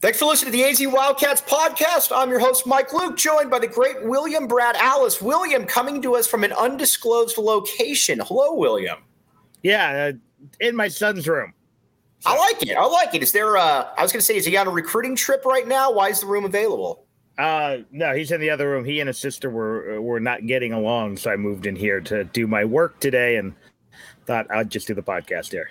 Thanks for listening to the AZ Wildcats podcast. I'm your host, Mike Luke, joined by the great William Brad Allis. William coming to us from an undisclosed location. Hello, William. Yeah, uh, in my son's room. So. I like it. I like it. Is there, uh, I was going to say, is he on a recruiting trip right now? Why is the room available? Uh, no, he's in the other room. He and his sister were were not getting along, so I moved in here to do my work today and thought I'd just do the podcast here.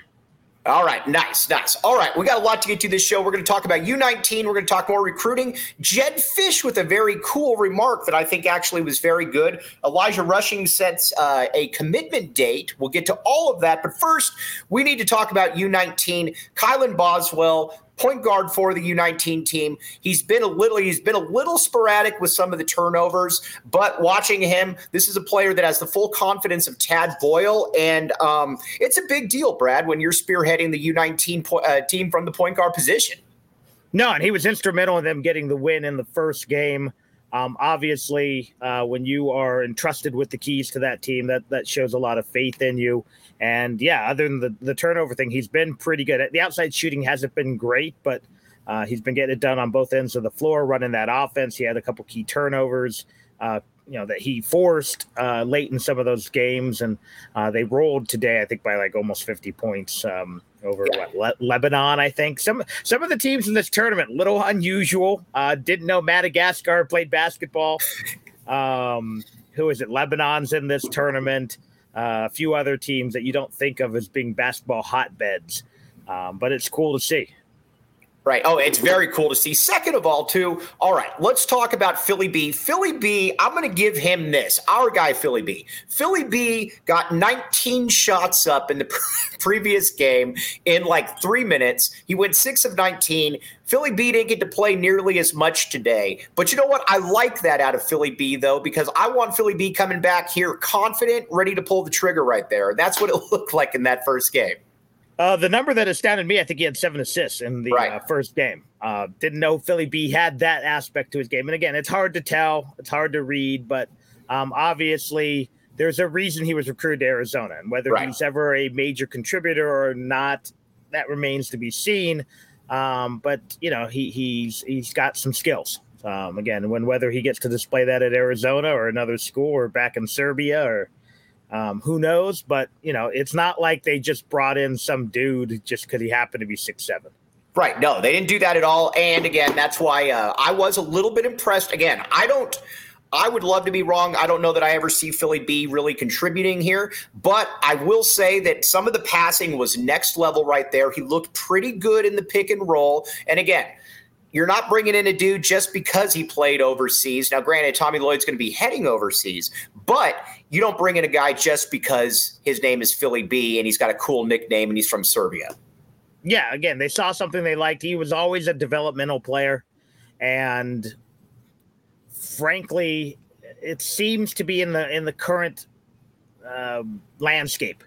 All right, nice, nice. All right, we got a lot to get to this show. We're going to talk about U19. We're going to talk more recruiting. Jedd Fisch with a very cool remark that I think actually was very good. Elijah Rushing sets uh, a commitment date. We'll get to all of that. But first, we need to talk about U19. Kylan Boswell point guard for the U19 team. He's been a little he's been a little sporadic with some of the turnovers, but watching him, this is a player that has the full confidence of Tad Boyle, and um, it's a big deal, Brad, when you're spearheading the U19 po- uh, team from the point guard position. No, and he was instrumental in them getting the win in the first game. Um, obviously, uh, when you are entrusted with the keys to that team, that that shows a lot of faith in you. And yeah, other than the, the turnover thing, he's been pretty good. The outside shooting hasn't been great, but uh, he's been getting it done on both ends of the floor, running that offense. He had a couple key turnovers, uh, you know, that he forced uh, late in some of those games, and uh, they rolled today, I think, by like almost fifty points um, over what, Le- Lebanon. I think some some of the teams in this tournament, little unusual. Uh, didn't know Madagascar played basketball. um, who is it? Lebanon's in this tournament a few other teams that you don't think of as being basketball hotbeds. Um, but it's cool to see. Right. Oh, it's very cool to see. Second of all, too, all right, let's talk about Fili B. Fili B, I'm going to give him this. Our guy, Fili B. Fili B got 19 shots up in the previous game in like three minutes. He went six of 19. Fili B didn't get to play nearly as much today. But you know what? I like that out of Fili B, though, because I want Fili B coming back here confident, ready to pull the trigger right there. That's what it looked like in that first game. Uh, the number that astounded me, I think he had seven assists in the right. uh, first game. Uh, didn't know Fili B had that aspect to his game. And again, it's hard to tell, it's hard to read, but um, obviously there's a reason he was recruited to Arizona. And whether right. he's ever a major contributor or not, that remains to be seen. Um, but you know, he he's he's got some skills. Um, again, when whether he gets to display that at Arizona or another school or back in Serbia or um, who knows? But you know, it's not like they just brought in some dude just because he happened to be six seven. Right. No, they didn't do that at all. And again, that's why uh, I was a little bit impressed. Again, I don't. I would love to be wrong. I don't know that I ever see Fili B really contributing here, but I will say that some of the passing was next level right there. He looked pretty good in the pick and roll. And again, you're not bringing in a dude just because he played overseas. Now, granted, Tommy Lloyd's going to be heading overseas, but you don't bring in a guy just because his name is Fili B and he's got a cool nickname and he's from Serbia. Yeah, again, they saw something they liked. He was always a developmental player. And frankly, it seems to be in the in the current uh, landscape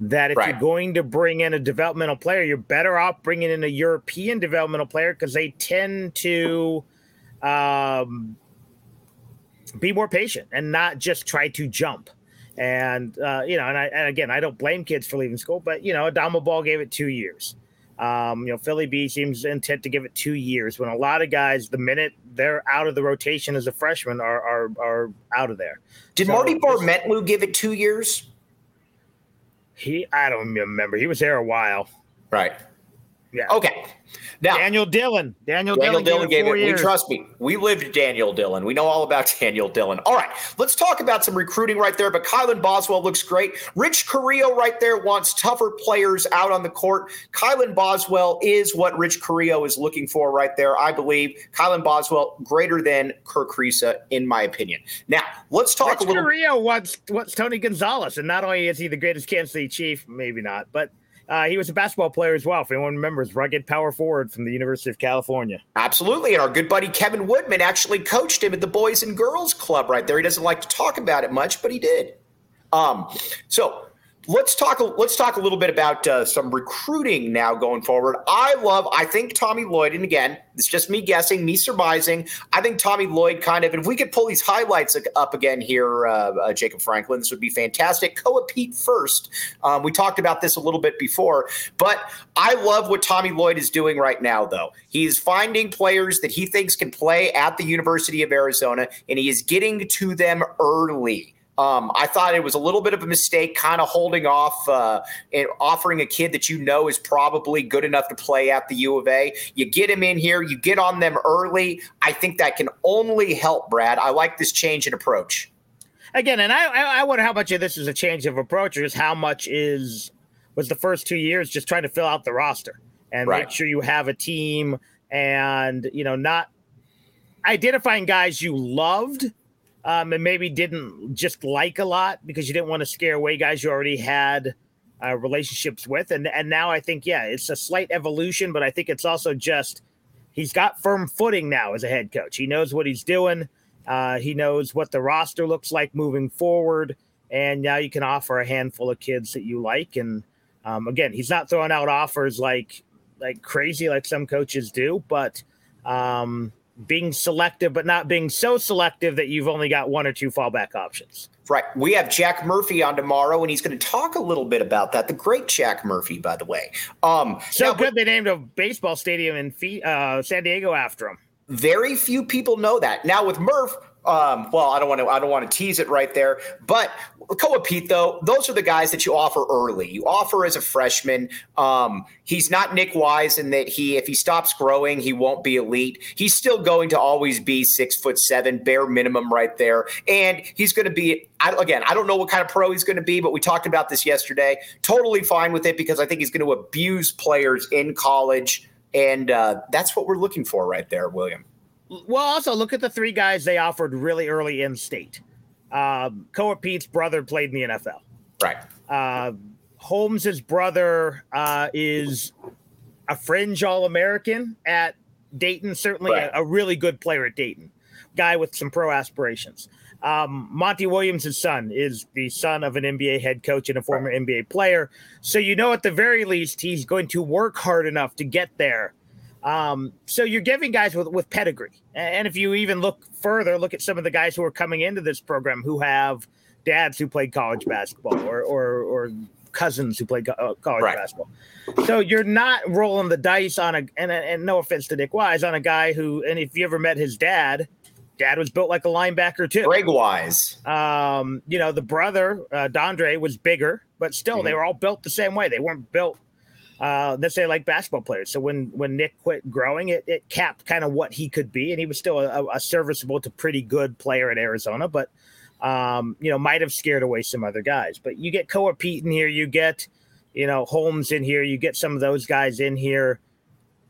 that if right. you're going to bring in a developmental player, you're better off bringing in a European developmental player because they tend to um, be more patient and not just try to jump. And uh, you know, and, I, and again, I don't blame kids for leaving school, but you know, Adama Bal gave it two years. Um, you know, Fili B seems intent to give it two years when a lot of guys, the minute they're out of the rotation as a freshman, are are, are out of there. Did so Marty Barmetlu give it two years? He, I don't remember. He was there a while. Right. Yeah. Okay. Now Daniel Dillon. Daniel, Daniel Dillon, Dillon gave it. We trust me. We lived Daniel Dillon. We know all about Daniel Dillon. All right. Let's talk about some recruiting right there. But Kylan Boswell looks great. Rich Carrillo right there wants tougher players out on the court. Kylan Boswell is what Rich Carrillo is looking for right there. I believe Kylan Boswell greater than Kerr Kriisa, in my opinion. Now let's talk Rich a little. Rich Carrillo wants wants Tony Gonzalez, and not only is he the greatest Kansas City Chief, maybe not, but uh, he was a basketball player as well. If anyone remembers, rugged power forward from the University of California. Absolutely. And our good buddy Kevin Woodman actually coached him at the Boys and Girls Club right there. He doesn't like to talk about it much, but he did. Um, so let's talk let's talk a little bit about uh, some recruiting now going forward. I love i think tommy lloyd and again it's just me guessing me surmising. I think tommy lloyd kind of if we could pull these highlights up again here uh, uh, jacob franklin this would be fantastic. Koa Peat first. Um, we talked about this a little bit before but i love what tommy lloyd is doing right now though. He's finding players that he thinks can play at the university of arizona and he is getting to them early um, I thought it was a little bit of a mistake, kind of holding off uh, and offering a kid that you know is probably good enough to play at the U of A. You get him in here, you get on them early. I think that can only help, Brad. I like this change in approach. Again, and I, I wonder how much of this is a change of approach, or just how much is was the first two years just trying to fill out the roster and right. make sure you have a team and you know not identifying guys you loved um, and maybe didn't just like a lot because you didn't want to scare away guys you already had uh, relationships with. And and now I think yeah, it's a slight evolution, but I think it's also just he's got firm footing now as a head coach. He knows what he's doing. Uh, he knows what the roster looks like moving forward, and now you can offer a handful of kids that you like. And um, again, he's not throwing out offers like like crazy like some coaches do, but um, being selective, but not being so selective that you've only got one or two fallback options. Right. We have Jack Murphy on tomorrow, and he's going to talk a little bit about that. The great Jack Murphy, by the way. Um, so now, good they named a baseball stadium in uh, San Diego after him. Very few people know that. Now with Murph, um, well, I don't want to. I don't want to tease it right there. But Koa Peat, though, those are the guys that you offer early. You offer as a freshman. Um, he's not Nick Wise in that he, if he stops growing, he won't be elite. He's still going to always be six foot seven, bare minimum, right there. And he's going to be. I, again, I don't know what kind of pro he's going to be, but we talked about this yesterday. Totally fine with it because I think he's going to abuse players in college, and uh, that's what we're looking for right there, William. Well, also look at the three guys they offered really early in state. Um, Koa Peat's brother played in the NFL. Right. Uh, Holmes's brother uh, is a fringe All American at Dayton. Certainly right. a, a, really good player at Dayton. Guy with some pro aspirations. Um, Monty Williams' son is the son of an NBA head coach and a former right. NBA player. So you know, at the very least, he's going to work hard enough to get there um, so you're giving guys with, with pedigree. And if you even look further, look at some of the guys who are coming into this program who have dads who played college basketball or, or, or cousins who played uh, college right. basketball. So you're not rolling the dice on a, and, and no offense to Dick Wise, on a guy who, and if you ever met his dad, dad was built like a linebacker too. Greg Wise. Um, you know, the brother, uh, Dondre was bigger, but still mm-hmm. they were all built the same way. They weren't built uh, let's say like basketball players. So when when Nick quit growing, it, it capped kind of what he could be, and he was still a, a serviceable to pretty good player at Arizona, but um, you know might have scared away some other guys. But you get Koa Peat in here, you get you know Holmes in here, you get some of those guys in here.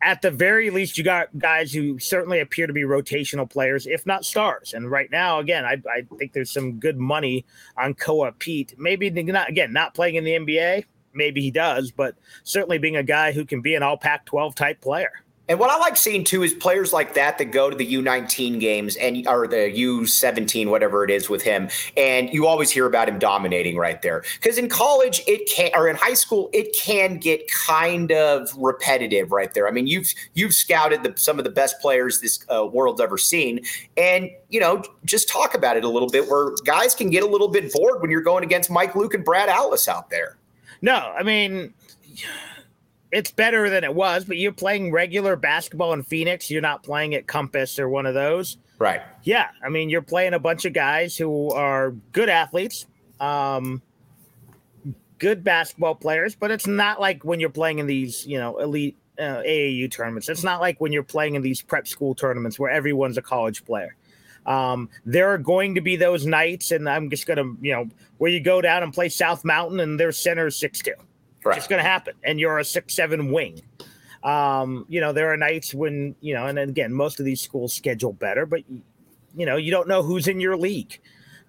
At the very least, you got guys who certainly appear to be rotational players, if not stars. And right now, again, I, I think there's some good money on Koa Peat. Maybe not again, not playing in the NBA maybe he does, but certainly being a guy who can be an all Pac 12 type player. And what I like seeing too is players like that that go to the U19 games and or the U17 whatever it is with him and you always hear about him dominating right there. Cuz in college it can or in high school it can get kind of repetitive right there. I mean you've you've scouted the, some of the best players this uh, world's ever seen and you know just talk about it a little bit where guys can get a little bit bored when you're going against Mike Luke and Brad Allis out there. No, I mean, it's better than it was, but you're playing regular basketball in Phoenix. You're not playing at Compass or one of those. Right. Yeah. I mean, you're playing a bunch of guys who are good athletes, um, good basketball players, but it's not like when you're playing in these, you know, elite uh, AAU tournaments. It's not like when you're playing in these prep school tournaments where everyone's a college player. Um, there are going to be those nights, and I'm just going to, you know, where you go down and play South Mountain and their center is six two. Right. It's going to happen, and you're a six seven wing. Um, you know, there are nights when you know, and again, most of these schools schedule better, but you know, you don't know who's in your league.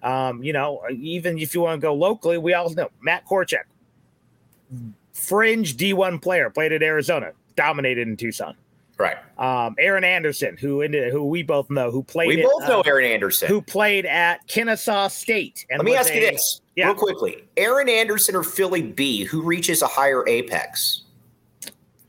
Um, you know, even if you want to go locally, we all know Matt Korchak, fringe D1 player, played at Arizona, dominated in Tucson. Right. Um, Aaron Anderson, who ended, who we both know, who played. We at, both know uh, Aaron Anderson, who played at Kennesaw State. And Let me ask a, you this yeah. real quickly: Aaron Anderson or Fili B, who reaches a higher apex?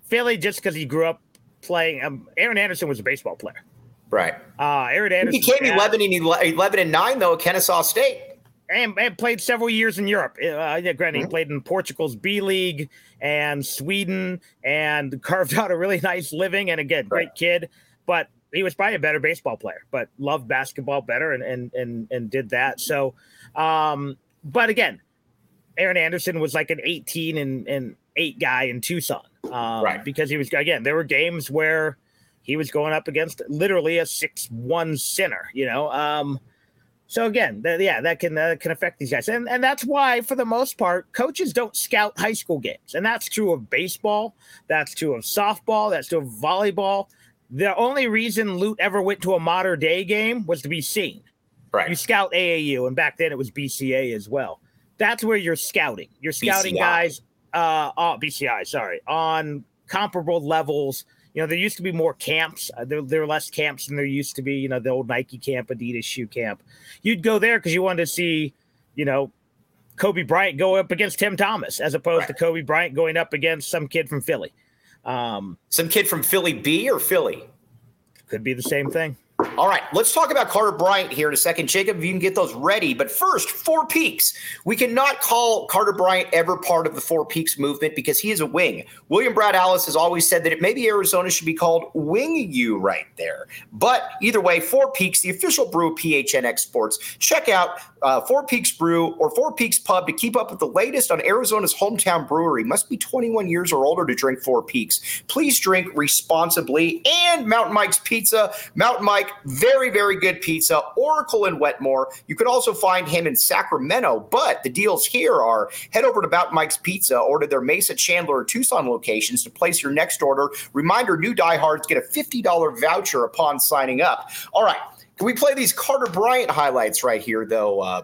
Fili, just because he grew up playing. Um, Aaron Anderson was a baseball player. Right. Uh, Aaron Anderson he became eleven and eleven and nine though at Kennesaw State and, and played several years in Europe. Uh, yeah, granted, mm-hmm. he played in Portugal's B League and Sweden, and carved out a really nice living. And again, great kid, but he was probably a better baseball player, but loved basketball better, and and and and did that. So, um, but again, Aaron Anderson was like an 18 and, and eight guy in Tucson, um, right? Because he was again, there were games where he was going up against literally a six one center, you know. Um, so again, that, yeah, that can uh, can affect these guys, and and that's why, for the most part, coaches don't scout high school games, and that's true of baseball, that's true of softball, that's true of volleyball. The only reason Lute ever went to a modern day game was to be seen. Right. You scout AAU, and back then it was BCA as well. That's where you're scouting. You're scouting BCI. guys. Uh, oh, BCI, sorry, on comparable levels you know, there used to be more camps. Uh, there, there are less camps than there used to be. You know, the old Nike camp, Adidas shoe camp. You'd go there because you wanted to see, you know, Kobe Bryant go up against Tim Thomas, as opposed right. to Kobe Bryant going up against some kid from Philly. Um, some kid from Philly B or Philly? Could be the same thing. All right, let's talk about Carter Bryant here in a second. Jacob, if you can get those ready. But first, Four Peaks. We cannot call Carter Bryant ever part of the Four Peaks movement because he is a wing. William Brad Alice has always said that it maybe Arizona should be called Wing You right there. But either way, Four Peaks, the official brew of PHNX Sports. Check out uh, Four Peaks Brew or Four Peaks Pub to keep up with the latest on Arizona's hometown brewery. Must be 21 years or older to drink Four Peaks. Please drink responsibly. And Mountain Mike's Pizza. Mountain Mike very, very good pizza. Oracle in Wetmore. You could also find him in Sacramento. But the deals here are head over to Mountain Mike's Pizza, order their Mesa, Chandler, or Tucson locations to place your next order. Reminder new diehards get a $50 voucher upon signing up. All right. Can we play these Carter Bryant highlights right here, though? Uh,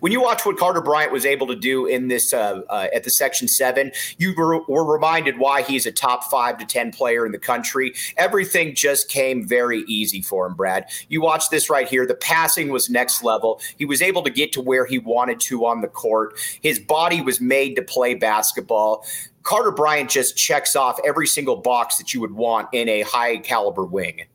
when you watch what Carter Bryant was able to do in this uh, uh, at the Section Seven, you were, were, reminded why he's a top five to ten player in the country. Everything just came very easy for him, Brad. You watch this right here. The passing was next level. He was able to get to where he wanted to on the court. His body was made to play basketball. Carter Bryant just checks off every single box that you would want in a high caliber wing.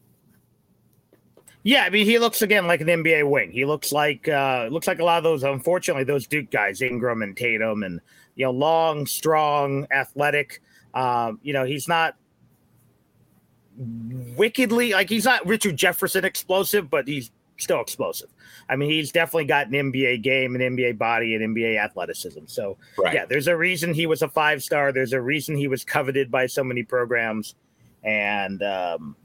Yeah, I mean, he looks again like an NBA wing. He looks like uh, looks like a lot of those. Unfortunately, those Duke guys, Ingram and Tatum, and you know, long, strong, athletic. Um, you know, he's not wickedly like he's not Richard Jefferson explosive, but he's still explosive. I mean, he's definitely got an NBA game, an NBA body, and NBA athleticism. So, right. yeah, there's a reason he was a five star. There's a reason he was coveted by so many programs, and um,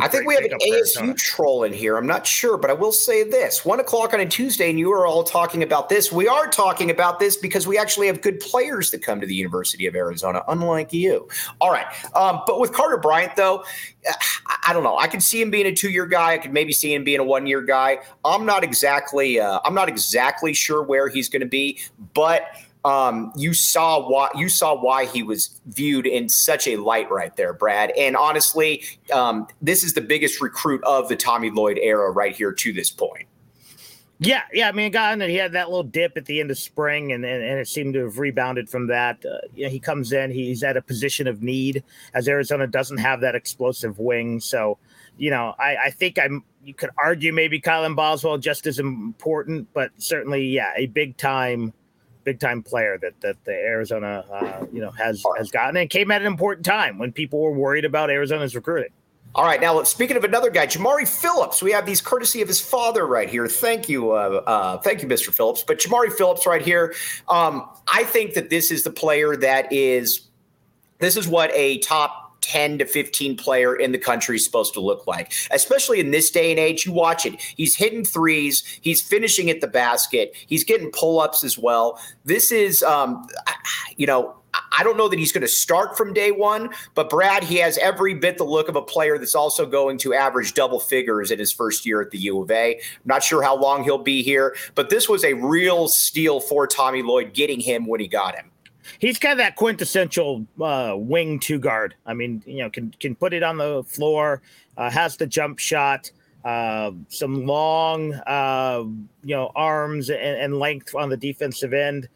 I think we have an ASU troll in here. I'm not sure, but I will say this: one o'clock on a Tuesday, and you are all talking about this. We are talking about this because we actually have good players that come to the University of Arizona, unlike you. All right, um, but with Carter Bryant, though, I don't know. I could see him being a two-year guy. I could maybe see him being a one-year guy. I'm not exactly. Uh, I'm not exactly sure where he's going to be, but um, you saw why you saw why he was viewed in such a light right there, Brad. And honestly, um, this is the biggest recruit of the Tommy Lloyd era right here to this point. Yeah, yeah. I mean, got he had that little dip at the end of spring, and and, and it seemed to have rebounded from that. Uh, you know, he comes in, he's at a position of need as Arizona doesn't have that explosive wing. So, you know, I, I think I'm. You could argue maybe Kylan Boswell just as important, but certainly, yeah, a big time big time player that that the Arizona uh, you know has has gotten and came at an important time when people were worried about Arizona's recruiting. All right, now speaking of another guy, Jamari Phillips. We have these courtesy of his father right here. Thank you, uh, uh, thank you, Mr. Phillips. But Jamari Phillips right here. Um, I think that this is the player that is. This is what a top 10 to 15 player in the country is supposed to look like, especially in this day and age. You watch it. He's hitting threes, he's finishing at the basket, he's getting pull ups as well. This is, um, you know, I don't know that he's going to start from day one, but Brad, he has every bit the look of a player that's also going to average double figures in his first year at the U of A. I'm not sure how long he'll be here, but this was a real steal for Tommy Lloyd getting him when he got him. He's kind of that quintessential uh, wing two guard. I mean, you know, can can put it on the floor, uh, has the jump shot, uh, some long, uh, you know, arms and, and length on the defensive end.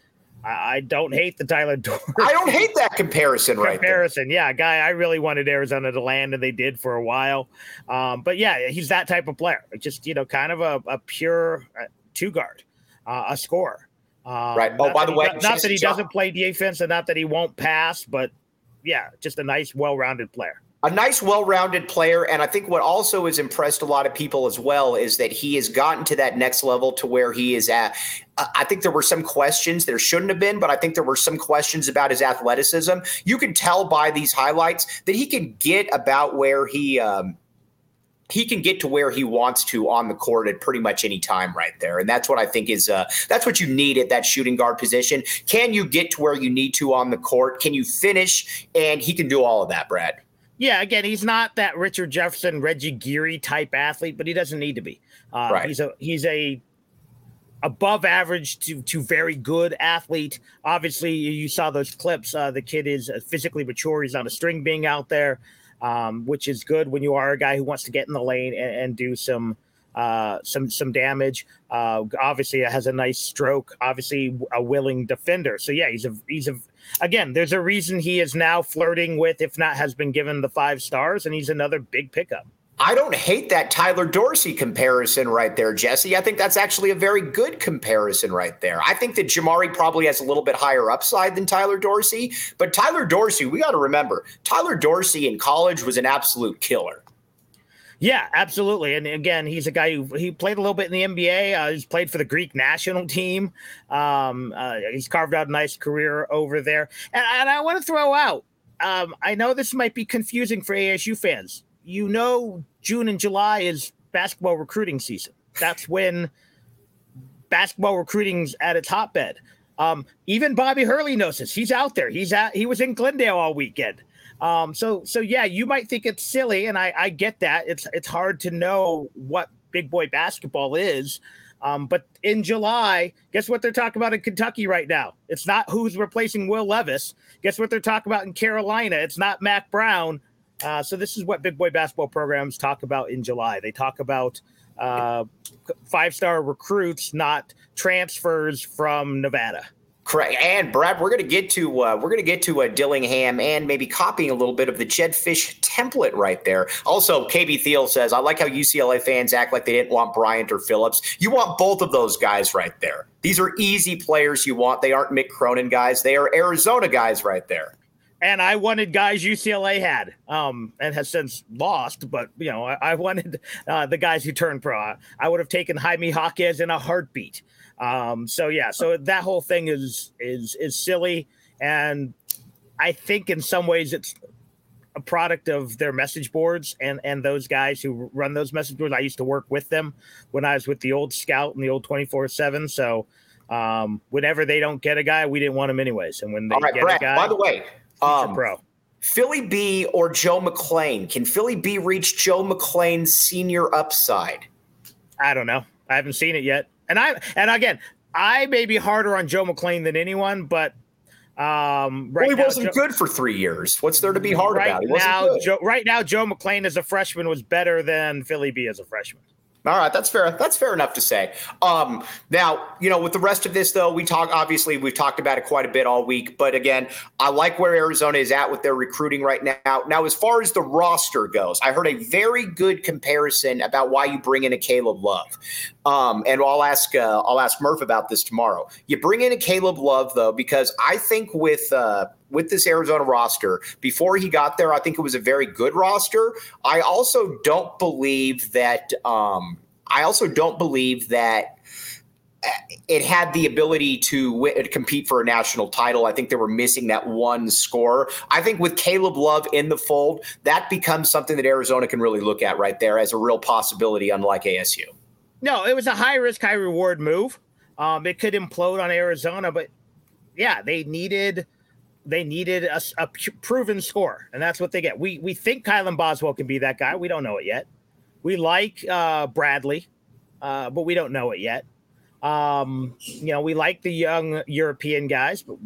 I, don't hate the Tyler Dorsey. I don't hate that comparison, right? Comparison, there. yeah, guy. I really wanted Arizona to land, and they did for a while. Um, but yeah, he's that type of player. Just you know, kind of a, a pure uh, two guard, uh, a scorer. Um, right. Oh, by the way, not, not that he doesn't play defense, and not that he won't pass, but yeah, just a nice, well-rounded player a nice, well-rounded player, and I think what also has impressed a lot of people as well is that he has gotten to that next level to where he is at. I think there were some questions there shouldn't have been, but I think there were some questions about his athleticism. You can tell by these highlights that he can get about where he. Um, he can get to where he wants to on the court at pretty much any time right there and that's what i think is uh, that's what you need at that shooting guard position can you get to where you need to on the court can you finish and he can do all of that brad yeah, again, he's not that Richard Jefferson, Reggie Geary type athlete, but he doesn't need to be. Uh, right. He's a he's a above average to to very good athlete. Obviously, you saw those clips. Uh, the kid is physically mature. He's not a string being out there, um, which is good when you are a guy who wants to get in the lane and, and do some uh, some some damage. Uh, obviously, has a nice stroke. Obviously, a willing defender. So yeah, he's a he's a again, there's a reason he is now flirting with, if not has been given the five stars, and he's another big pickup. I don't hate that Tyler Dorsey comparison right there, Jesse. I think that's actually a very good comparison right there. I think that Jamari probably has a little bit higher upside than Tyler Dorsey, but Tyler Dorsey, we got to remember, Tyler Dorsey in college was an absolute killer. Yeah, absolutely. And again, he's a guy who he played a little bit in the NBA. Uh, he's played for the Greek national team. Um, uh, he's carved out a nice career over there. And, and I want to throw out. Um, I know this might be confusing for ASU fans. You know, June and July is basketball recruiting season. That's when basketball recruiting's at its hotbed. Um, even Bobby Hurley knows this. He's out there. He's at. He was in Glendale all weekend. Um, so so yeah, you might think it's silly, and I, I get that. It's it's hard to know what big boy basketball is. Um, but in July, guess what they're talking about in Kentucky right now? It's not who's replacing Will Levis. Guess what they're talking about in Carolina? It's not Mack Brown. Uh, so this is what big boy basketball programs talk about in July. They talk about uh, five star recruits, not transfers from Nevada. Correct. And Brad, we're going to get to uh, we're going to get to uh, Dillingham and maybe copying a little bit of the Jedd Fisch template right there. Also, KB Thiel says, "I like how UCLA fans act like they didn't want Bryant or Phillips. You want both of those guys right there. These are easy players you want. They aren't Mick Cronin guys. They are Arizona guys right there." And I wanted guys UCLA had, um, and has since lost. But you know, I, I wanted uh, the guys who turned pro. I would have taken Jaime Jaquez in a heartbeat. Um, so yeah, so that whole thing is is is silly, and I think in some ways it's a product of their message boards and and those guys who run those message boards. I used to work with them when I was with the old Scout and the old twenty four seven. So um, whenever they don't get a guy, we didn't want him anyways. And when they get Brad, a guy, by the way, um, pro. Fili B or Joe McClain? Can Fili B reach Joe McClain's senior upside? I don't know. I haven't seen it yet. And I and again, I may be harder on Joe McClain than anyone, but um, right well, he now, wasn't Joe, good for three years. What's there to be hard right about? Now, Joe, right now, Joe McClain as a freshman was better than Fili B as a freshman. All right, that's fair. That's fair enough to say. Um, now, you know, with the rest of this, though, we talk. Obviously, we've talked about it quite a bit all week. But again, I like where Arizona is at with their recruiting right now. Now, as far as the roster goes, I heard a very good comparison about why you bring in a Caleb Love. Um, and I'll ask uh, I'll ask Murph about this tomorrow. You bring in a Caleb Love though, because I think with uh, with this Arizona roster, before he got there, I think it was a very good roster. I also don't believe that. Um, I also don't believe that uh, it had the ability to compete for a national title. I think they were missing that one score. I think with Caleb Love in the fold, that becomes something that Arizona can really look at right there as a real possibility, unlike ASU. No, it was a high risk, high reward move. Um, it could implode on Arizona, but yeah, they needed they needed a, a proven score, and that's what they get. We we think Kylan Boswell can be that guy. We don't know it yet. We like uh, Bradley, uh, but we don't know it yet. Um, you know, we like the young European guys, but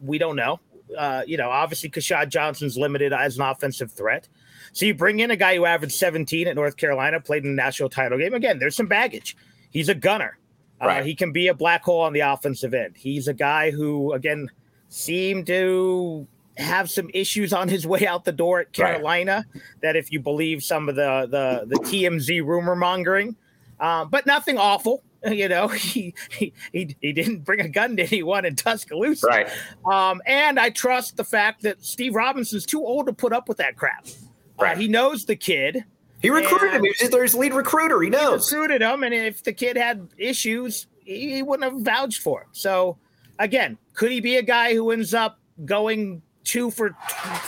we don't know. Uh, you know, obviously Keshad Johnson's limited as an offensive threat. So you bring in a guy who averaged 17 at North Carolina, played in the national title game. Again, there's some baggage. He's a gunner. Uh, right. Uh, he can be a black hole on the offensive end. He's a guy who, again, seemed to have some issues on his way out the door at Carolina. Right. That, if you believe some of the the, the TMZ rumor mongering, um, but nothing awful. You know, he, he he he didn't bring a gun to anyone in Tuscaloosa. Right. Um, and I trust the fact that Steve Robinson's too old to put up with that crap. Uh, right. Uh, he knows the kid. He recruited him. He was his lead recruiter. He knows. He recruited him, and if the kid had issues, he wouldn't have vouched for him. So, again, could he be a guy who ends up going two for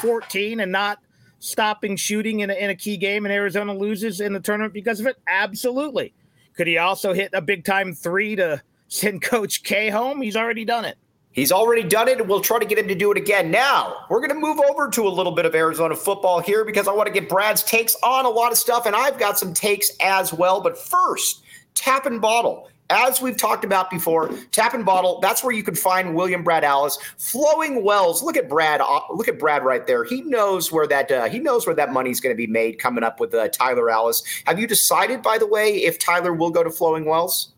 14 and not stopping shooting in a, in a key game and Arizona loses in the tournament because of it? Absolutely. Could he also hit a big time three to send Coach K home? He's already done it. He's already done it, and we'll try to get him to do it again. Now, we're going to move over to a little bit of Arizona football here because I want to get Brad's takes on a lot of stuff, and I've got some takes as well. But first, tap and bottle. As we've talked about before, tap and bottle, that's where you can find William Brad Allis. Flowing Wells, look at Brad, uh, look at Brad right there. He knows where that uh, he knows where that money's going to be made coming up with uh, Tyler Allis. Have you decided, by the way, if Tyler will go to Flowing Wells?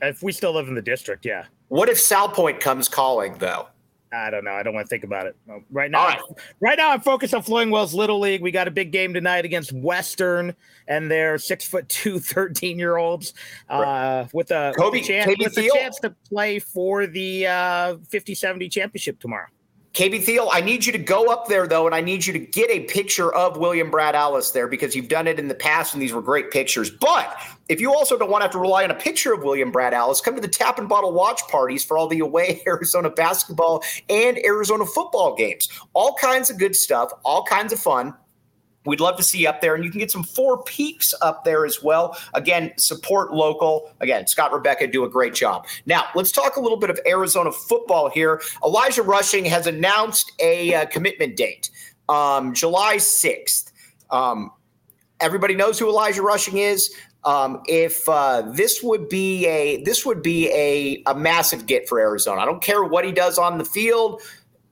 If we still live in the district, yeah. What if Salpointe comes calling, though? I don't know. I don't want to think about it right now. Right. right. now, I'm focused on Flowing Wells Little League. We got a big game tonight against Western and their six foot two, 13 year olds uh, with a Kobe, chance, with a chance to play for the uh, 50 70 championship tomorrow. KB Thiel, I need you to go up there though, and I need you to get a picture of William Brad Allis there because you've done it in the past and these were great pictures. But if you also don't want to have to rely on a picture of William Brad Allis, come to the tap and bottle watch parties for all the away Arizona basketball and Arizona football games. All kinds of good stuff, all kinds of fun. We'd love to see you up there, and you can get some four peaks up there as well. Again, support local. Again, Scott Rebecca do a great job. Now, let's talk a little bit of Arizona football here. Elijah Rushing has announced a uh, commitment date, um, July 6th. Um, everybody knows who Elijah Rushing is. Um, if uh, this would be a this would be a, a massive get for Arizona. I don't care what he does on the field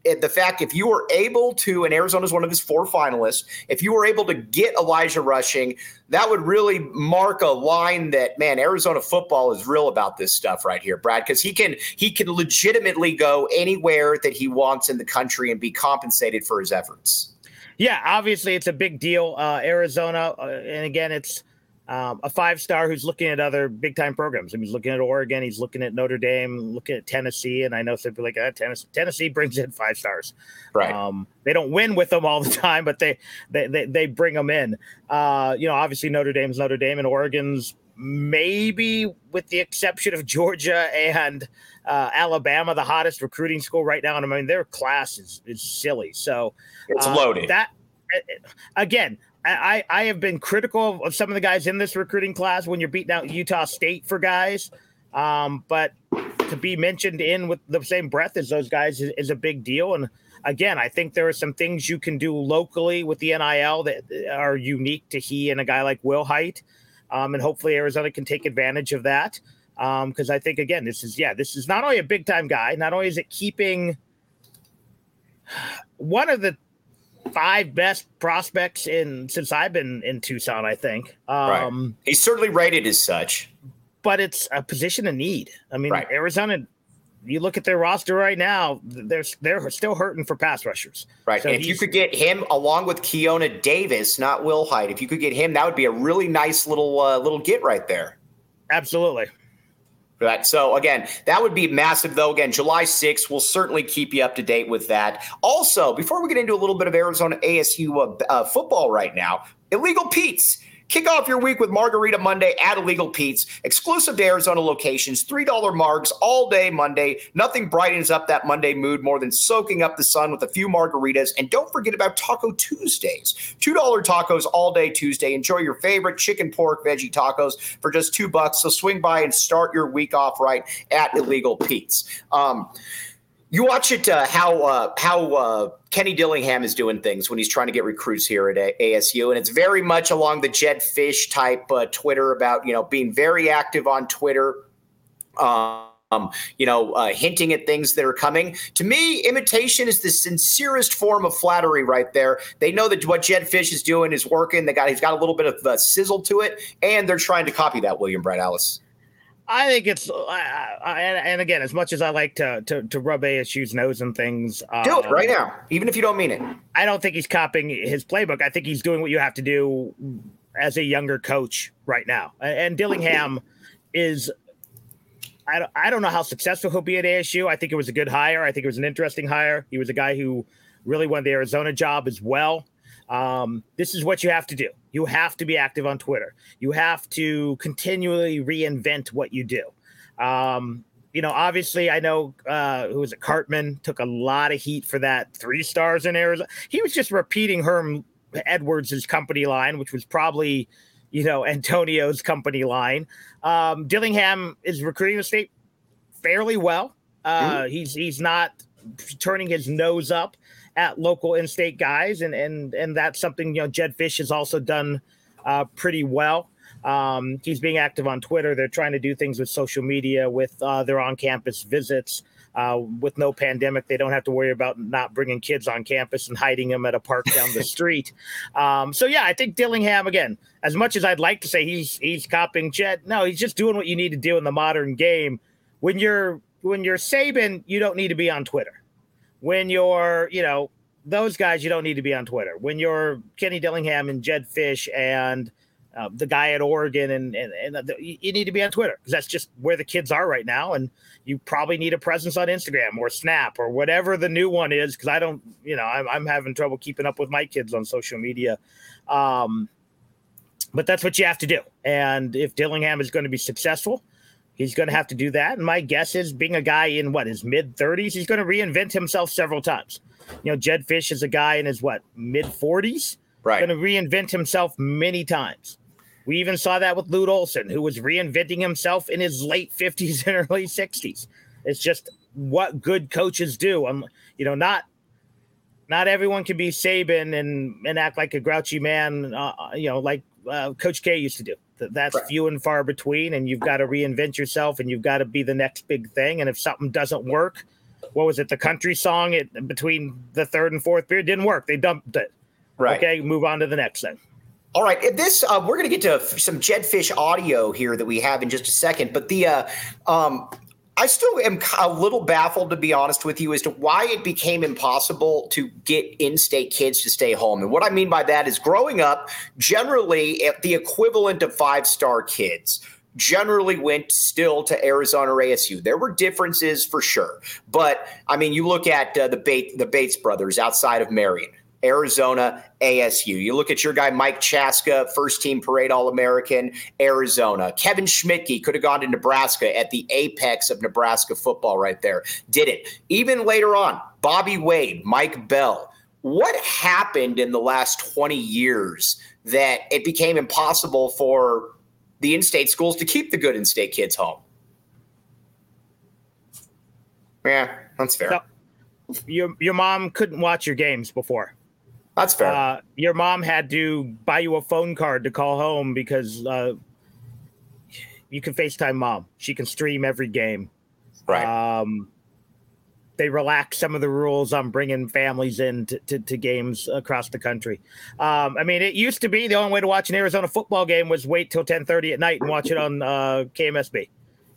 the fact if you were able to, and Arizona is one of his four finalists, if you were able to get Elijah Rushing, that would really mark a line that man, Arizona football is real about this stuff right here, Brad, because he can he can legitimately go anywhere that he wants in the country and be compensated for his efforts. Yeah, obviously it's a big deal, uh, Arizona, uh, and again, it's um, a five star who's looking at other big time programs. I mean, he's looking at Oregon, he's looking at Notre Dame, looking at Tennessee, and I know some people like ah, Tennessee. Tennessee brings in five stars. Right. Um, they don't win with them all the time, but they they they, they bring them in. Uh, you know, obviously Notre Dame's Notre Dame, and Oregon's maybe with the exception of Georgia and uh, Alabama, the hottest recruiting school right now. And I mean, their class is is silly. So it's uh, loaded. That again, I, I have been critical of some of the guys in this recruiting class when you're beating out Utah State for guys. Um, but to be mentioned in with the same breath as those guys is, is, a big deal. And again, I think there are some things you can do locally with the NIL that are unique to he and a guy like Wilhite. Um, and hopefully Arizona can take advantage of that. Because um, I think, again, this is, yeah, this is not only a big time guy, not only is it keeping one of the five best prospects in since I've been in Tucson. I think. Um, right. He's certainly rated as such. But it's a position of need. I mean, right. Arizona you look at their roster right now, they're they're still hurting for pass rushers. Right. So if you could get him along with Keona Davis, not Will Hyde, if you could get him, that would be a really nice little uh, little get right there. Absolutely. Right. So again, that would be massive though. Again, July 6th, we'll certainly keep you up to date with that. Also, before we get into a little bit of Arizona ASU uh, uh, football right now, Illegal Pete's Kick off your week with Margarita Monday at Illegal Pete's, exclusive to Arizona locations, $3 margs all day Monday. Nothing brightens up that Monday mood more than soaking up the sun with a few margaritas. And don't forget about Taco Tuesdays. $2 tacos all day Tuesday. Enjoy your favorite chicken, pork, veggie tacos for just two bucks. So swing by and start your week off right at Illegal Pete's. Um, you watch it uh, how uh, how uh, Kenny Dillingham is doing things when he's trying to get recruits here at ASU, and it's very much along the Jedd Fisch type uh, Twitter about you know being very active on Twitter. Um, you know, uh, hinting at things that are coming. To me, imitation is the sincerest form of flattery right there. They know that what Jedd Fisch is doing is working. They got he's got a little bit of uh, sizzle to it, and they're trying to copy that. William Brett Allis. I think it's, uh, I, and again, as much as I like to to, to rub ASU's nose and things, do it right um, now, even if you don't mean it. I don't think he's copying his playbook. I think he's doing what you have to do as a younger coach right now. And Dillingham is, I don't, I don't know how successful he'll be at ASU. I think it was a good hire. I think it was an interesting hire. He was a guy who really wanted the Arizona job as well. Um, this is what you have to do. You have to be active on Twitter. You have to continually reinvent what you do. Um, you know, obviously, I know uh, who was it? Cartman took a lot of heat for that three stars in Arizona. He was just repeating Herm Edwards' company line, which was probably, you know, Antonio's company line. Um, Dillingham is recruiting the state fairly well. Uh, mm-hmm. He's he's not turning his nose up at local in-state guys, and and and that's something you know Jedd Fisch has also done uh, pretty well. Um, he's being active on Twitter. They're trying to do things with social media, with uh, their on-campus visits. Uh, with no pandemic, they don't have to worry about not bringing kids on campus and hiding them at a park down the street. Um, so yeah, I think Dillingham again. As much as I'd like to say he's he's copying Jedd, no, he's just doing what you need to do in the modern game. When you're when you're Saban, you don't need to be on Twitter when you're, you know, those guys, you don't need to be on Twitter. When you're Kenny Dillingham and Jedd Fisch and uh, the guy at Oregon, and and, and the, you need to be on Twitter because that's just where the kids are right now. And you probably need a presence on Instagram or Snap or whatever the new one is. Because I don't, you know, I'm, I'm having trouble keeping up with my kids on social media. Um, but that's what you have to do. And if Dillingham is going to be successful, He's going to have to do that. And my guess is being a guy in what his mid 30s, he's going to reinvent himself several times. You know, Jedd Fisch is a guy in his what mid 40s, right? Going to reinvent himself many times. We even saw that with Lute Olson, who was reinventing himself in his late 50s and early 60s. It's just what good coaches do. I'm, you know, not not everyone can be Saban and and act like a grouchy man, uh, you know, like uh, Coach K used to do. That's right. few and far between and you've got to reinvent yourself and you've got to be the next big thing and if something doesn't work what was it the country song it between the third and fourth period didn't work they dumped it. Right. Okay move on to the next thing. All right, this uh, we're going to get to some Jedd Fisch audio here that we have in just a second, but the uh, um, I still am a little baffled, to be honest with you, as to why it became impossible to get in state kids to stay home. And what I mean by that is growing up, generally, at the equivalent of five star kids generally went still to Arizona or ASU. There were differences for sure, but I mean, you look at uh, the Bates, the Bates brothers outside of Marion. Arizona, ASU. You look at your guy, Mike Chaska, first team parade All American, Arizona. Kevin Schmidtke could have gone to Nebraska at the apex of Nebraska football right there. Did it. Even later on, Bobby Wade, Mike Bell. What happened in the last 20 years that it became impossible for the in state schools to keep the good in state kids home? Yeah, that's fair. your, your mom couldn't watch your games before. That's fair. Uh, your mom had to buy you a phone card to call home because uh, you can FaceTime mom. She can stream every game. Right. Um, they relax some of the rules on bringing families in to, to, to games across the country. Um, I mean, it used to be the only way to watch an Arizona football game was wait till 10:30 at night and watch it on uh, KMSB.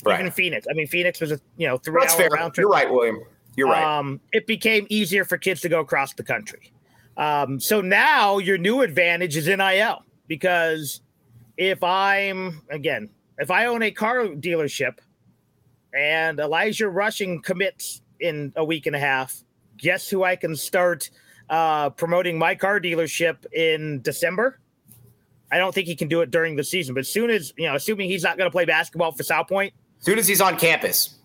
Right. Even Phoenix. I mean, Phoenix was a you know three That's hour fair. round trip. You're right, William. You're right. Um, it became easier for kids to go across the country. Um, so now your new advantage is NIL because if I'm again, if I own a car dealership and Elijah Rushing commits in a week and a half, guess who I can start uh, promoting my car dealership in December? I don't think he can do it during the season, but as soon as you know, assuming he's not going to play basketball for Salpointe, as soon as he's on campus,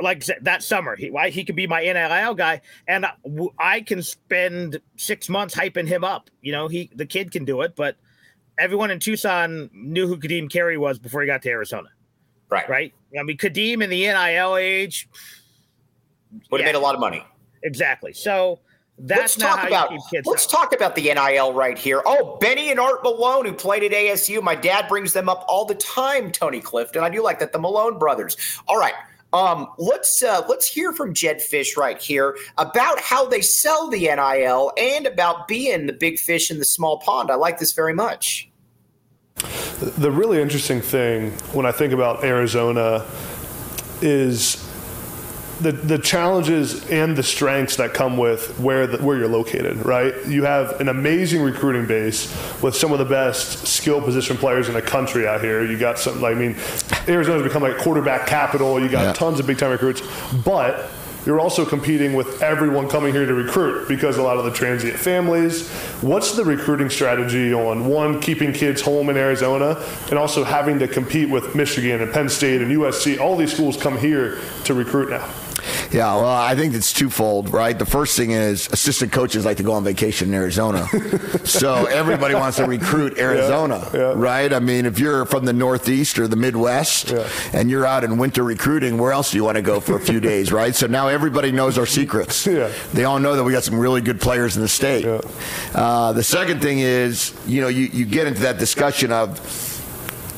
like that summer, he he could be my NIL guy, and I can spend six months hyping him up. You know, he the kid can do it, but everyone in Tucson knew who Ka'Deem Carey was before he got to Arizona. Right. Right. I mean, Ka'Deem in the NIL age would have yeah. made a lot of money. Exactly. So that's let's talk about let's out. talk about the NIL right here. Oh, Benny and Art Malone, who played at ASU. My dad brings them up all the time, Tony Clifton. I do like that. The Malone brothers. All right. Um, let's uh, let's hear from Jedd Fisch right here about how they sell the NIL and about being the big fish in the small pond. I like this very much. The really interesting thing when I think about Arizona is the the challenges and the strengths that come with where the, where you're located, right? You have an amazing recruiting base with some of the best skill position players in the country out here. You got something like I mean, Arizona's become like quarterback capital. You got yeah. tons of big time recruits, but you're also competing with everyone coming here to recruit because a lot of the transient families. What's the recruiting strategy on one, keeping kids home in Arizona, and also having to compete with Michigan and Penn State and USC? All these schools come here to recruit now. Yeah, well, I think it's twofold, right? The first thing is assistant coaches like to go on vacation in Arizona. so everybody wants to recruit Arizona, yeah, yeah. right? I mean, if you're from the Northeast or the Midwest yeah. and you're out in winter recruiting, where else do you want to go for a few days, right? So now everybody knows our secrets. Yeah. They all know that we got some really good players in the state. Uh, the second thing is, you know, you, you get into that discussion of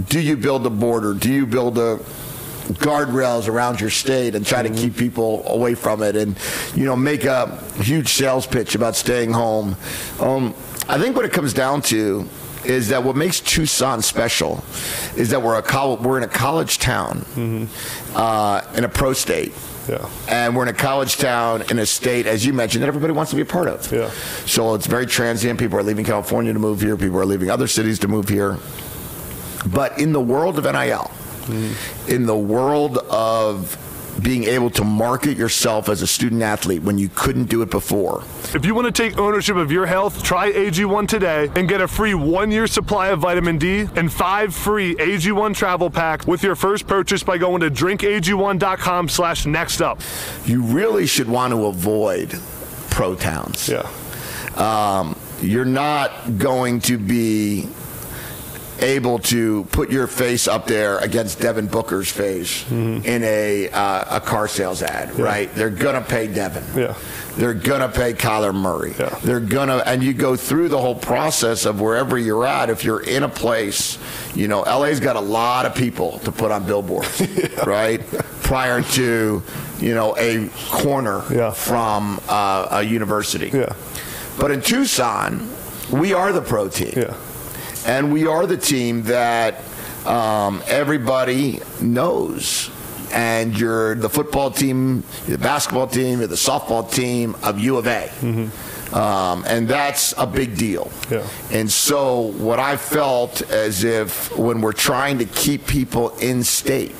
do you build a border? Do you build a guardrails around your state and try to keep mm-hmm. people away from it and you know make a huge sales pitch about staying home um, i think what it comes down to is that what makes Tucson special is that we're a college, we're in a college town mm-hmm. uh, in a pro state. Yeah. And we're in a college town in a state, as you mentioned, that everybody wants to be a part of. Yeah. So it's very transient. People are leaving California to move here. People are leaving other cities to move here. But in the world of NIL, mm-hmm. in the world of being able to market yourself as a student athlete when you couldn't do it before. If you want to take ownership of your health, try AG1 today and get a free one year supply of vitamin D and five free AG1 travel packs with your first purchase by going to drinkag1.com slash next up. You really should want to avoid pro towns. Yeah. Um, you're not going to be able to put your face up there against Devin Booker's face mm-hmm. in a uh, a car sales ad, yeah. right? They're gonna pay Devin. Yeah. They're gonna pay Kyler Murray. Yeah. They're gonna, and you go through the whole process of wherever you're at. If you're in a place, you know, LA's got a lot of people to put on billboards, yeah. right? Prior to, you know, a corner yeah. from uh, a university. Yeah. But in Tucson, we are the pro team. Yeah and we are the team that um, everybody knows. And you're the football team, the basketball team, you're the softball team of U of A. Mm-hmm. Um, and that's a big deal. Yeah. And so, what I felt as if when we're trying to keep people in state,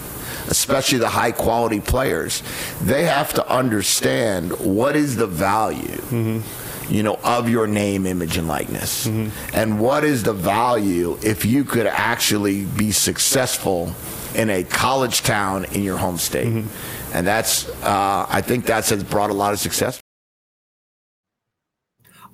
especially the high quality players, they have to understand what is the value. Mm-hmm you know, of your name, image, and likeness. Mm-hmm. And what is the value if you could actually be successful in a college town in your home state? Mm-hmm. And that's, uh, I think that's has brought a lot of success.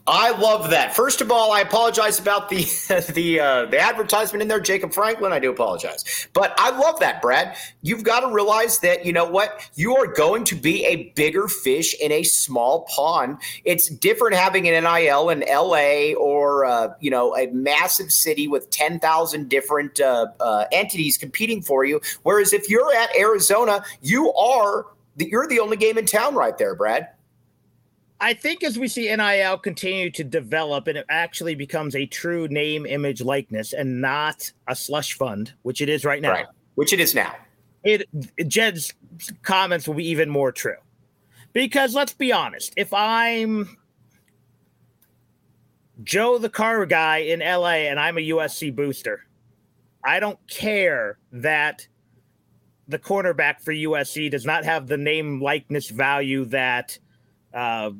I love that. First of all, I apologize about the the uh, the advertisement in there, Jacob Franklin. I do apologize, but I love that, Brad. You've got to realize that you know what you are going to be a bigger fish in a small pond. It's different having an NIL in LA or uh, you know a massive city with ten thousand different uh, uh, entities competing for you. Whereas if you're at Arizona, you are the, you're the only game in town right there, Brad. I think as we see NIL continue to develop and it actually becomes a true name, image, likeness, and not a slush fund, which it is right now. Right. Which it is now. It Jedd's comments will be even more true. Because let's be honest, if I'm Joe the car guy in LA and I'm a USC booster, I don't care that the cornerback for USC does not have the name likeness value that uh,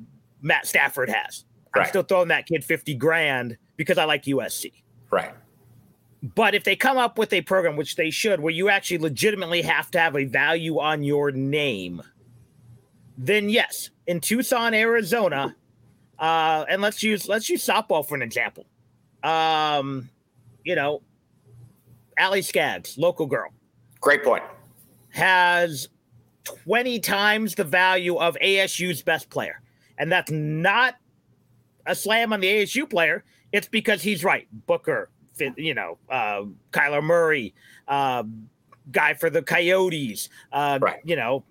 Matt Stafford has. Right. I'm still throwing that kid 50 grand because I like USC. Right. But if they come up with a program, which they should, where you actually legitimately have to have a value on your name, then yes, in Tucson, Arizona, uh, and let's use let's use softball for an example. Um, you know, Allie Skaggs, local girl. Great point. Has 20 times the value of ASU's best player. And that's not a slam on the ASU player. It's because he's right. Booker, you know, uh, Kyler Murray, uh, guy for the Coyotes, uh, right. you know.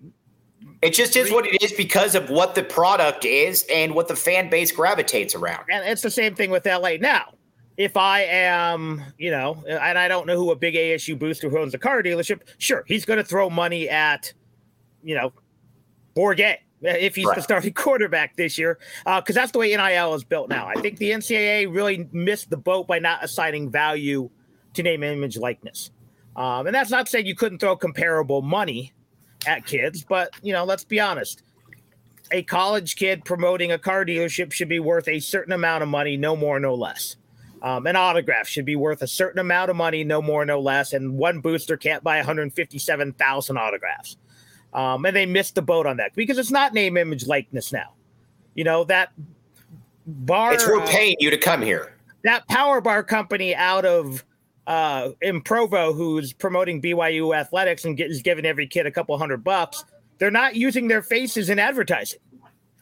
It just is what it is because of what the product is and what the fan base gravitates around. And it's the same thing with LA. Now, if I am, you know, and I don't know who a big ASU booster who owns a car dealership, sure, he's going to throw money at, you know, Bourguet if he's right. the starting quarterback this year, because uh, that's the way NIL is built now. I think the NCAA really missed the boat by not assigning value to name, image, likeness. Um, and that's not saying you couldn't throw comparable money at kids, but you know, let's be honest. A college kid promoting a car dealership should be worth a certain amount of money, no more, no less. Um, an autograph should be worth a certain amount of money, no more, no less. And one booster can't buy 157,000 autographs. Um, and they missed the boat on that because it's not name, image, likeness now. You know, that bar. It's we're paying you to come here. That power bar company out of uh, in Provo who's promoting BYU athletics and is giving every kid a couple hundred bucks. They're not using their faces in advertising.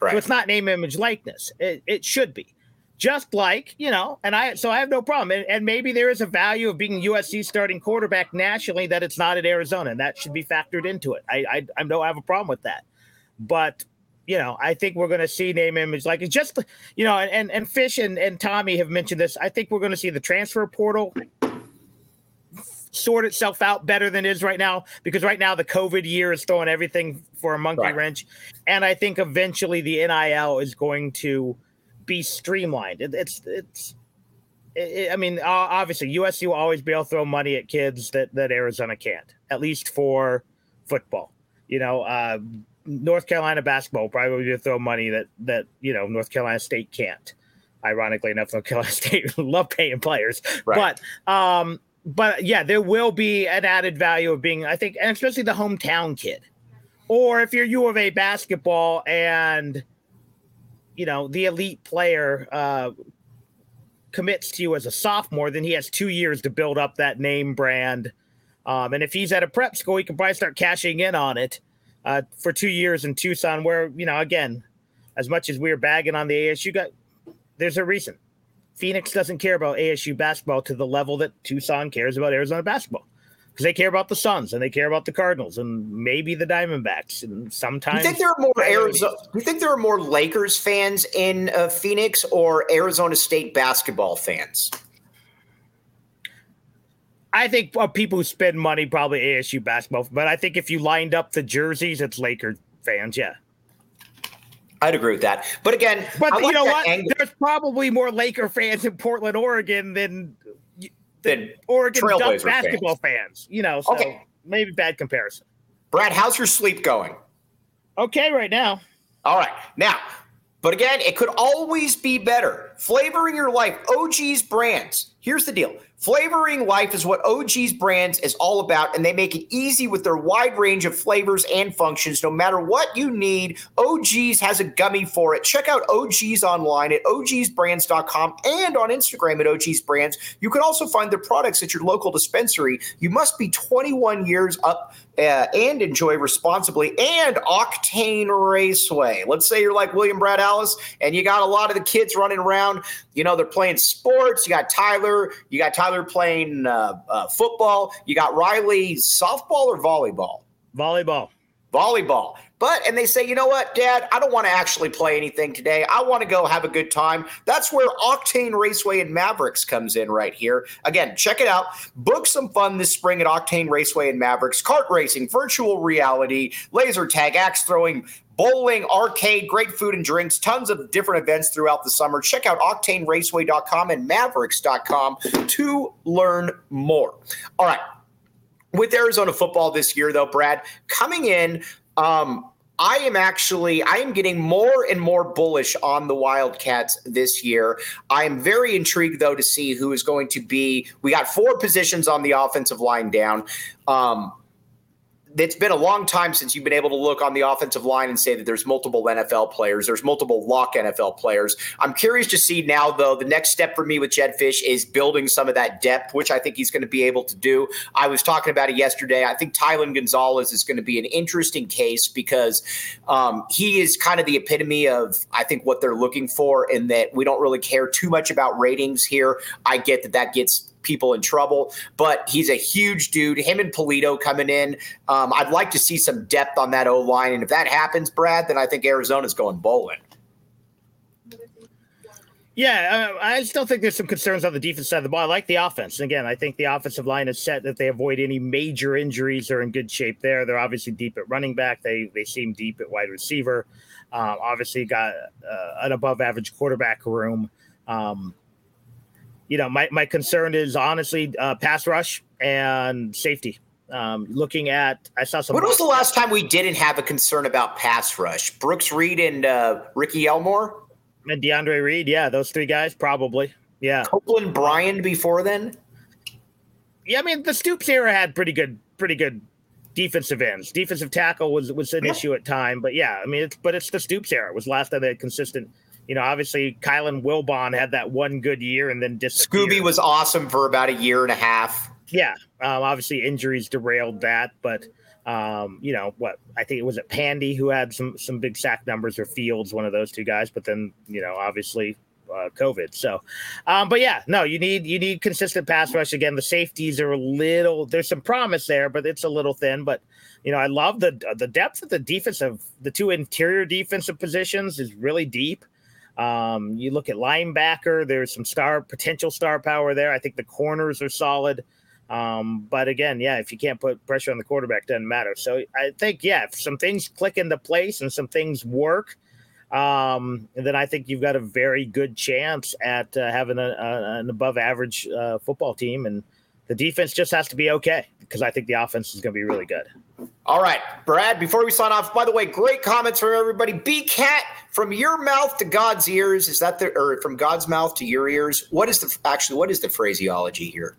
Right. So it's not name, image, likeness. It, it should be just like you know and i so i have no problem. And, and, maybe there is a value of being usc starting quarterback nationally that it's not at arizona and that should be factored into it. I i, I don't have a problem with that. But you know i think we're going to see name image like it's just you know and and Fisch and, and tommy have mentioned this. I think we're going to see the transfer portal sort itself out better than it is right now because right now the covid year is throwing everything for a monkey right. wrench. And i think eventually the nil is going to be streamlined. It, it's it's. It, I mean, obviously, USC will always be able to throw money at kids that that Arizona can't. At least for football, you know. Uh, North Carolina basketball probably will throw money that that you know North Carolina State can't. Ironically enough, North Carolina State love paying players, right. but um, but yeah, there will be an added value of being, I think, and especially the hometown kid, or if you're U of A basketball and you know the elite player uh, commits to you as a sophomore, then he has two years to build up that name brand. Um, and if he's at a prep school, he can probably start cashing in on it uh, for two years in Tucson, where you know again, as much as we are bagging on the ASU, got there's a reason. Phoenix doesn't care about ASU basketball to the level that Tucson cares about Arizona basketball because they care about the Suns and they care about the Cardinals and maybe the Diamondbacks and sometimes. Do you think there are more Arizona? Do you think there are more Lakers fans in uh, Phoenix or Arizona State basketball fans? I think uh, people who spend money probably ASU basketball, but I think if you lined up the jerseys, it's Laker fans. Yeah. I'd agree with that. But again, but like you know what? Angle. There's probably more Laker fans in Portland, Oregon than than Oregon Duck basketball fans. fans. You know, so okay. maybe bad comparison. Brad, how's your sleep going? Okay, right now. All right. Now, but again, it could always be better. Flavoring your life, OG's brands. Here's the deal Flavoring life is what OG's brands is all about, and they make it easy with their wide range of flavors and functions. No matter what you need, OG's has a gummy for it. Check out OG's online at ogsbrands.com and on Instagram at OG's Brands. You can also find their products at your local dispensary. You must be 21 years up uh, and enjoy responsibly and Octane Raceway. Let's say you're like William Brad Allis and you got a lot of the kids running around. You know, they're playing sports. You got Tyler, you got Tyler playing uh, uh, football. You got Riley softball or volleyball? Volleyball. volleyball. But, and they say, you know what, Dad, I don't want to actually play anything today. I want to go have a good time. That's where Octane Raceway and Mavericks comes in right here. Again, check it out. Book some fun this spring at Octane Raceway and Mavericks. Kart racing, virtual reality, laser tag, axe throwing, bowling, arcade, great food and drinks, tons of different events throughout the summer. Check out octaneraceway.com and mavericks.com to learn more. All right. With Arizona football this year, though, Brad, coming in, um, I am actually I am getting more and more bullish on the Wildcats this year. I am very intrigued though to see who is going to be. We got four positions on the offensive line down. Um, it's been a long time since you've been able to look on the offensive line and say that there's multiple NFL players, there's multiple lock NFL players. I'm curious to see now, though, the next step for me with Jedd Fisch is building some of that depth, which I think he's going to be able to do. I was talking about it yesterday. I think Tylen Gonzalez is going to be an interesting case because um, he is kind of the epitome of, I think, what they're looking for, in that we don't really care too much about ratings here. I get that that gets people in trouble. But he's a huge dude. Him and Polito coming in. Um, I'd like to see some depth on that O line. And if that happens, Brad, then I think Arizona's going bowling. Yeah, uh, I still think there's some concerns on the defense side of the ball. I like the offense. And again, I think the offensive line is set that they avoid any major injuries. They're in good shape there. They're obviously deep at running back. They they seem deep at wide receiver. Um, obviously, got uh, an above average quarterback room. Um, you know, my, my concern is honestly uh, pass rush and safety. Um, looking at, I saw some. When was the last time we didn't have a concern about pass rush? Brooks Reed and uh, Ricky Elmore? And D'Aundre Reed, yeah, those three guys probably. Yeah. Copeland Bryant before then? Yeah, I mean, the Stoops era had pretty good, pretty good defensive ends. Defensive tackle was was an yeah. issue at time, but yeah, I mean, it's, but it's the Stoops era. It was last time they had consistent you know, obviously Kylan Wilborn had that one good year and then disappeared. Scooby was awesome for about a year and a half. Yeah, um, obviously injuries derailed that, but um, you know what? I think it was at Pandy who had some some big sack numbers or Fields, one of those two guys. But then you know, obviously uh, COVID. So, um, but yeah, no, you need you need consistent pass rush. Again, the safeties are a little. There's some promise there, but it's a little thin. But you know, I love the the depth of the defensive. The two interior defensive positions is really deep. Um, you look at linebacker, there's some star potential star power there. I think the corners are solid. Um, but again, yeah, if you can't put pressure on the quarterback, doesn't matter. So I think, yeah, if some things click into place and some things work, um, then I think you've got a very good chance at uh, having a, a, an above average uh, football team. And the defense just has to be okay because I think the offense is going to be really good. All right, Brad, before we sign off, by the way, great comments from everybody. B Cat, from your mouth to God's ears, is that the, or from God's mouth to your ears? What is the, actually, what is the phraseology here?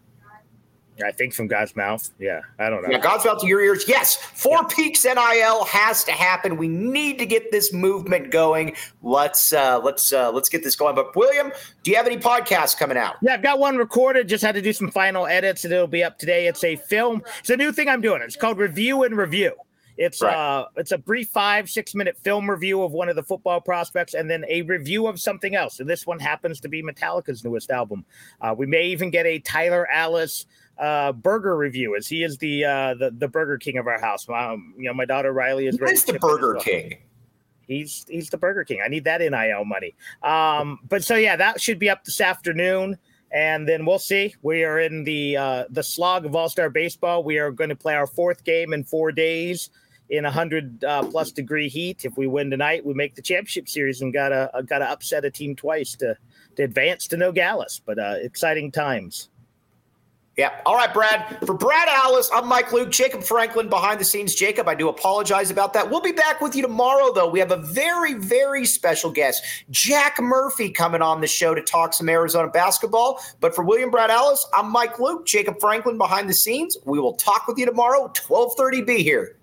I think from God's mouth. Yeah, I don't know. Yeah, God's mouth to your ears. Yes, Four yeah. Peaks NIL has to happen. We need to get this movement going. Let's uh, let's uh, let's get this going. But William, do you have any podcasts coming out? Yeah, I've got one recorded. Just had to do some final edits, and it'll be up today. It's a film. It's a new thing I'm doing. It's called Review and Review. It's right. uh it's a brief five, six minute film review of one of the football prospects and then a review of something else. And this one happens to be Metallica's newest album. Uh, we may even get a Tyler Allis uh, burger review as he is the uh, the the Burger King of our house. Um, you know, my daughter Riley is. Who's the Burger well. King? He's he's the Burger King. I need that nil money. Um, but so yeah, that should be up this afternoon, and then we'll see. We are in the uh, the slog of All Star baseball. We are going to play our fourth game in four days in a hundred uh, plus degree heat. If we win tonight, we make the championship series and got to got to upset a team twice to to advance to Nogales. But uh, exciting times. Yeah. All right, Brad. For Brad Allis, I'm Mike Luke, Jacob Franklin behind the scenes. Jacob, I do apologize about that. We'll be back with you tomorrow, though. We have a very, very special guest, Jack Murphy, coming on the show to talk some Arizona basketball. But for William Brad Allis, I'm Mike Luke, Jacob Franklin behind the scenes. We will talk with you tomorrow, 1230 Be here.